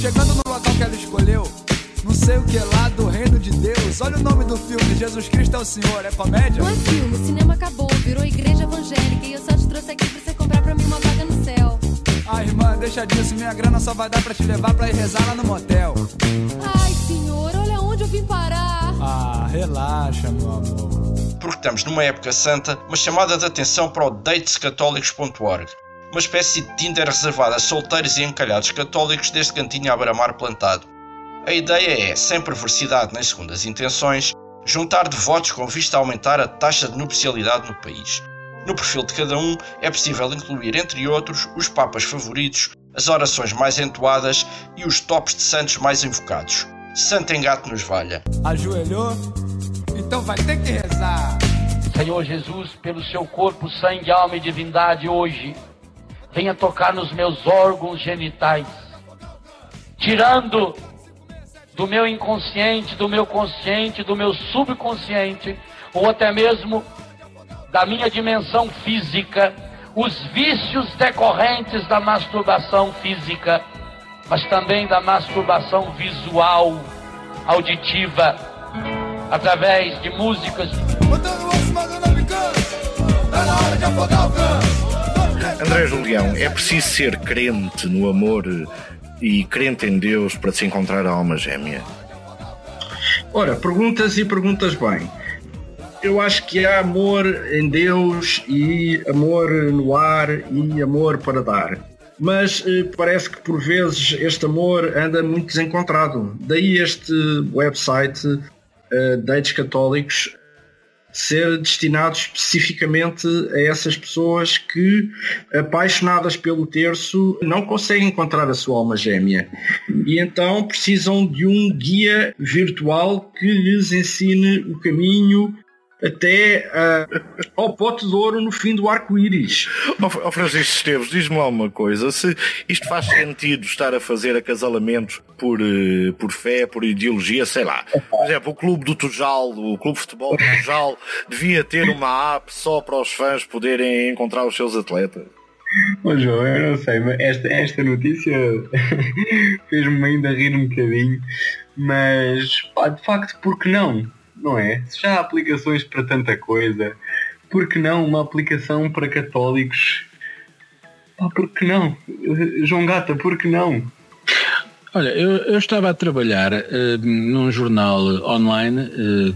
Chegando no local que ela escolheu, não sei o que lá do reino de Deus. Olha o nome do filme, Jesus Cristo é o Senhor, é comédia? Não é filme, o cinema acabou, virou igreja evangélica e eu só te trouxe aqui pra você comprar pra mim uma vaga no céu. Ah, irmã, deixa disso, minha grana só vai dar pra te levar pra ir rezar lá no motel. Ai, senhor, olha onde eu vim parar. Ah, relaxa, meu amor. Porque estamos numa época santa, uma chamada de atenção para o datescatólicos.org. Uma espécie de Tinder reservada a solteiros e encalhados católicos deste cantinho à beira-mar plantado. A ideia é, sem perversidade nem segundas intenções, juntar devotos com vista a aumentar a taxa de nupcialidade no país. No perfil de cada um é possível incluir, entre outros, os papas favoritos, as orações mais entoadas e os tops de santos mais invocados. Santo Engato nos valha. Ajoelhou? Então vai ter que rezar. Senhor Jesus, pelo seu corpo, sangue, alma e divindade hoje, venha tocar nos meus órgãos genitais, tirando do meu inconsciente, do meu consciente, do meu subconsciente, ou até mesmo da minha dimensão física, os vícios decorrentes da masturbação física, mas também da masturbação visual, auditiva, através de músicas. André Julião, é preciso ser crente no amor e crente em Deus para se encontrar a alma gêmea? Ora, perguntas e perguntas bem. Eu acho que há amor em Deus e amor no ar e amor para dar. Mas eh, parece que por vezes este amor anda muito desencontrado. Daí este website eh, Dates Católicos ser destinado especificamente a essas pessoas que, apaixonadas pelo terço, não conseguem encontrar a sua alma gêmea. E então precisam de um guia virtual que lhes ensine o caminho até uh, ao pote de ouro no fim do arco-íris. Ó oh, Francisco Esteves, diz-me lá uma coisa: se isto faz sentido estar a fazer acasalamentos por, uh, por fé, por ideologia, sei lá. Por exemplo, o Clube do Tujal, o Clube de Futebol do Tujal, devia ter uma app só para os fãs poderem encontrar os seus atletas. Ô João, eu não sei, mas esta, esta notícia fez-me ainda rir um bocadinho, mas pá, de facto, por que não? Não é? Se já há aplicações para tanta coisa, por que não uma aplicação para católicos? Pá, por que não? João Gata, por que não? Olha, eu, eu estava a trabalhar uh, num jornal online uh,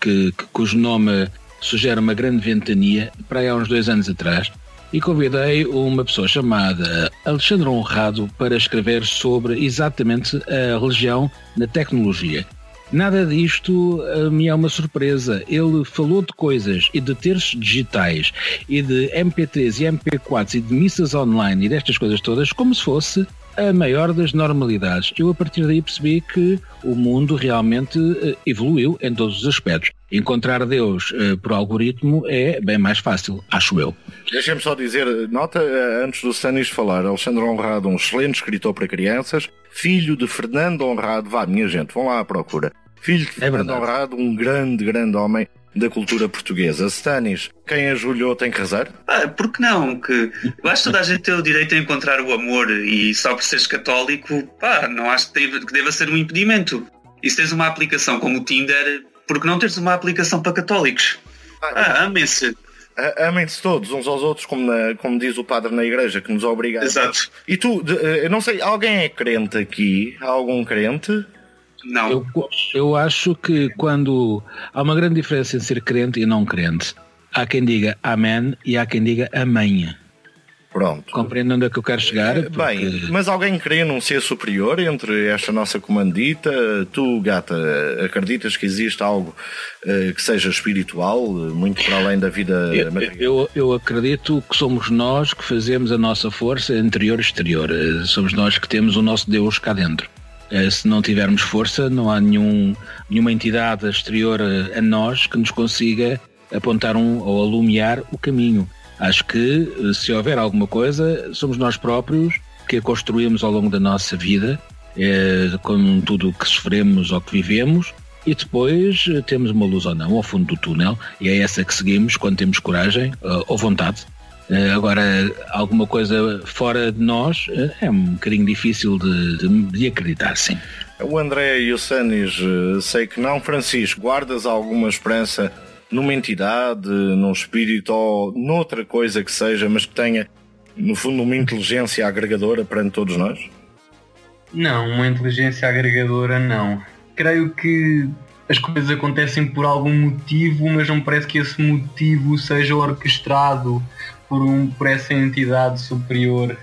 que, que, cujo nome sugere uma grande ventania, para aí há uns dois anos atrás, e convidei uma pessoa chamada Alexandre Honrado para escrever sobre exatamente a religião na tecnologia. Nada disto uh, me é uma surpresa. Ele falou de coisas e de terços digitais e de MP3 e MP4s e de missas online e destas coisas todas como se fosse a maior das normalidades. Eu a partir daí percebi que o mundo realmente uh, evoluiu em todos os aspectos. Encontrar Deus uh, por algoritmo é bem mais fácil, acho eu. Deixem-me só dizer, nota antes do Sanis falar, Alexandre Honrado, um excelente escritor para crianças, filho de Fernando Honrado, vá minha gente, vão lá à procura. Filho de é Fernando Honrado, um grande, grande homem da cultura portuguesa. Stanis, quem ajulhou tem que rezar? Ah, por que não? Que eu acho que toda a gente tem o direito a encontrar o amor e só por seres católico, pá, não acho que deva ser um impedimento. E se tens uma aplicação como o Tinder, por que não teres uma aplicação para católicos? Ah, ah amem-se. Amem-se todos uns aos outros, como, na, como diz o padre na igreja, que nos obriga a. Exato. E tu, eh, eu não sei, alguém é crente aqui? Há algum crente? Não. Eu, eu acho que quando há uma grande diferença em ser crente e não crente. Há quem diga amém e há quem diga amém. Pronto. Compreendo onde é que eu quero chegar? Eh, porque... Bem, mas alguém crê num ser superior entre esta nossa comandita? Tu, gata, acreditas que existe algo uh, que seja espiritual, muito para além da vida eu, material? Eu, eu acredito que somos nós que fazemos a nossa força interior e exterior. Eh, somos nós que temos o nosso Deus cá dentro. Eh, se não tivermos força, não há nenhum, nenhuma entidade exterior a nós que nos consiga apontar um, ou alumiar o caminho. Acho que eh, se houver alguma coisa, somos nós próprios que a construímos ao longo da nossa vida, é, com tudo o que sofremos ou que vivemos, e depois temos uma luz ou não ao fundo do túnel, e é essa que seguimos quando temos coragem ou vontade agora, alguma coisa fora de nós uh, é um bocadinho difícil de, de, de, acreditar, sim. O André e o Sanis, uh, sei que não. Francisco, guardas alguma esperança numa entidade, num espírito ou noutra coisa que seja, mas que tenha, no fundo, uma inteligência agregadora perante todos nós? Não, uma inteligência agregadora não. Creio que as coisas acontecem por algum motivo, mas não parece que esse motivo seja orquestrado por, um, por essa entidade superior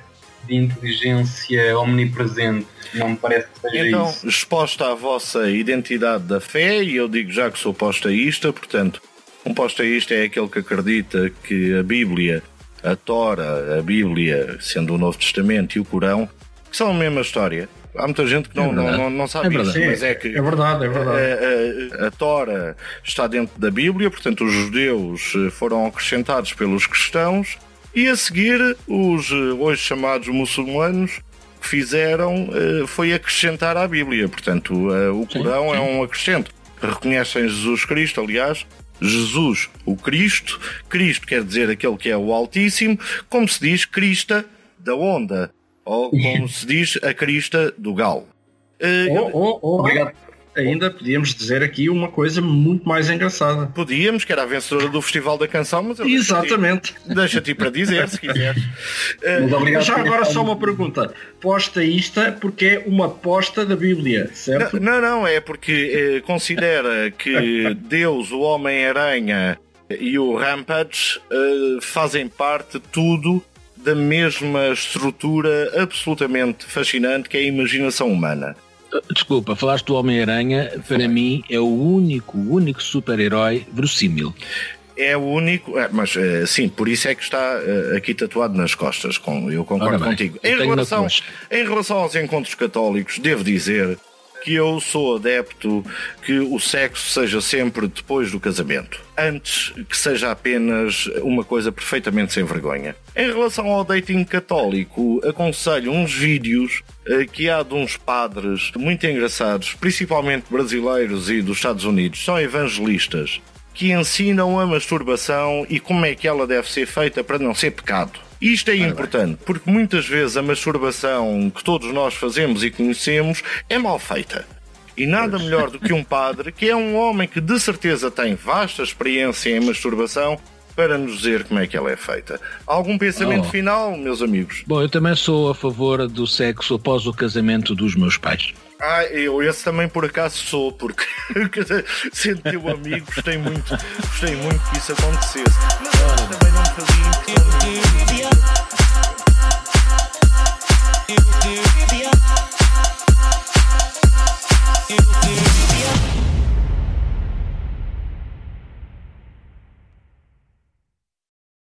de inteligência omnipresente. Não me parece que seja então, isso. exposta à vossa identidade da fé, e eu digo já que sou postaísta, portanto, um postaísta é aquele que acredita que a Bíblia, a Tora, a Bíblia, sendo o Novo Testamento e o Corão, que são a mesma história, há muita gente que não, é não, não, não, sabe é isso, mas é que é verdade, é verdade. A, a, a, Tora está dentro da Bíblia, portanto os judeus eh, foram acrescentados pelos cristãos e a seguir os eh, hoje chamados muçulmanos que fizeram eh, foi acrescentar à Bíblia, portanto o Corão sim, sim. é um acrescento. Reconhecem Jesus Cristo, aliás, Jesus, o Cristo, Cristo quer dizer aquele que é o Altíssimo, como se diz, Crista da onda ou como se diz, a crista do galo. Uh, oh, oh, oh, obrigado. Ainda podíamos dizer aqui uma coisa muito mais engraçada. Podíamos, que era a vencedora do Festival da Canção, mas eu Exatamente. Deixa-te para dizer, se quiseres. Uh, já agora só uma pergunta. Posta isto porque é uma posta da Bíblia, certo? Não, não, é porque uh, considera que Deus, o Homem-Aranha e o Rampage uh, fazem parte tudo da mesma estrutura absolutamente fascinante que é a imaginação humana. Desculpa, falaste do Homem-Aranha, para mim é o único, único super-herói verossímil. É o único, é, mas eh, sim, por isso é que está eh, aqui tatuado nas costas, com, eu concordo contigo. Em relação, em relação aos encontros católicos, devo dizer que eu sou adepto que o sexo seja sempre depois do casamento, antes que seja apenas uma coisa perfeitamente sem vergonha. Em relação ao dating católico, aconselho uns vídeos eh, que há de uns padres muito engraçados, principalmente brasileiros e dos Estados Unidos, são evangelistas que ensinam a masturbação e como é que ela deve ser feita para não ser pecado. Isto é importante, porque muitas vezes a masturbação que todos nós fazemos e conhecemos é mal feita. E nada melhor do que um padre, que é um homem que de certeza tem vasta experiência em masturbação, para nos dizer como é que ela é feita. Algum pensamento oh. final, meus amigos? Bom, eu também sou a favor do sexo após o casamento dos meus pais. Ah, eu esse também por acaso sou, porque sendo teu amigo gostei muito, gostei muito que isso acontecesse. Mas eu também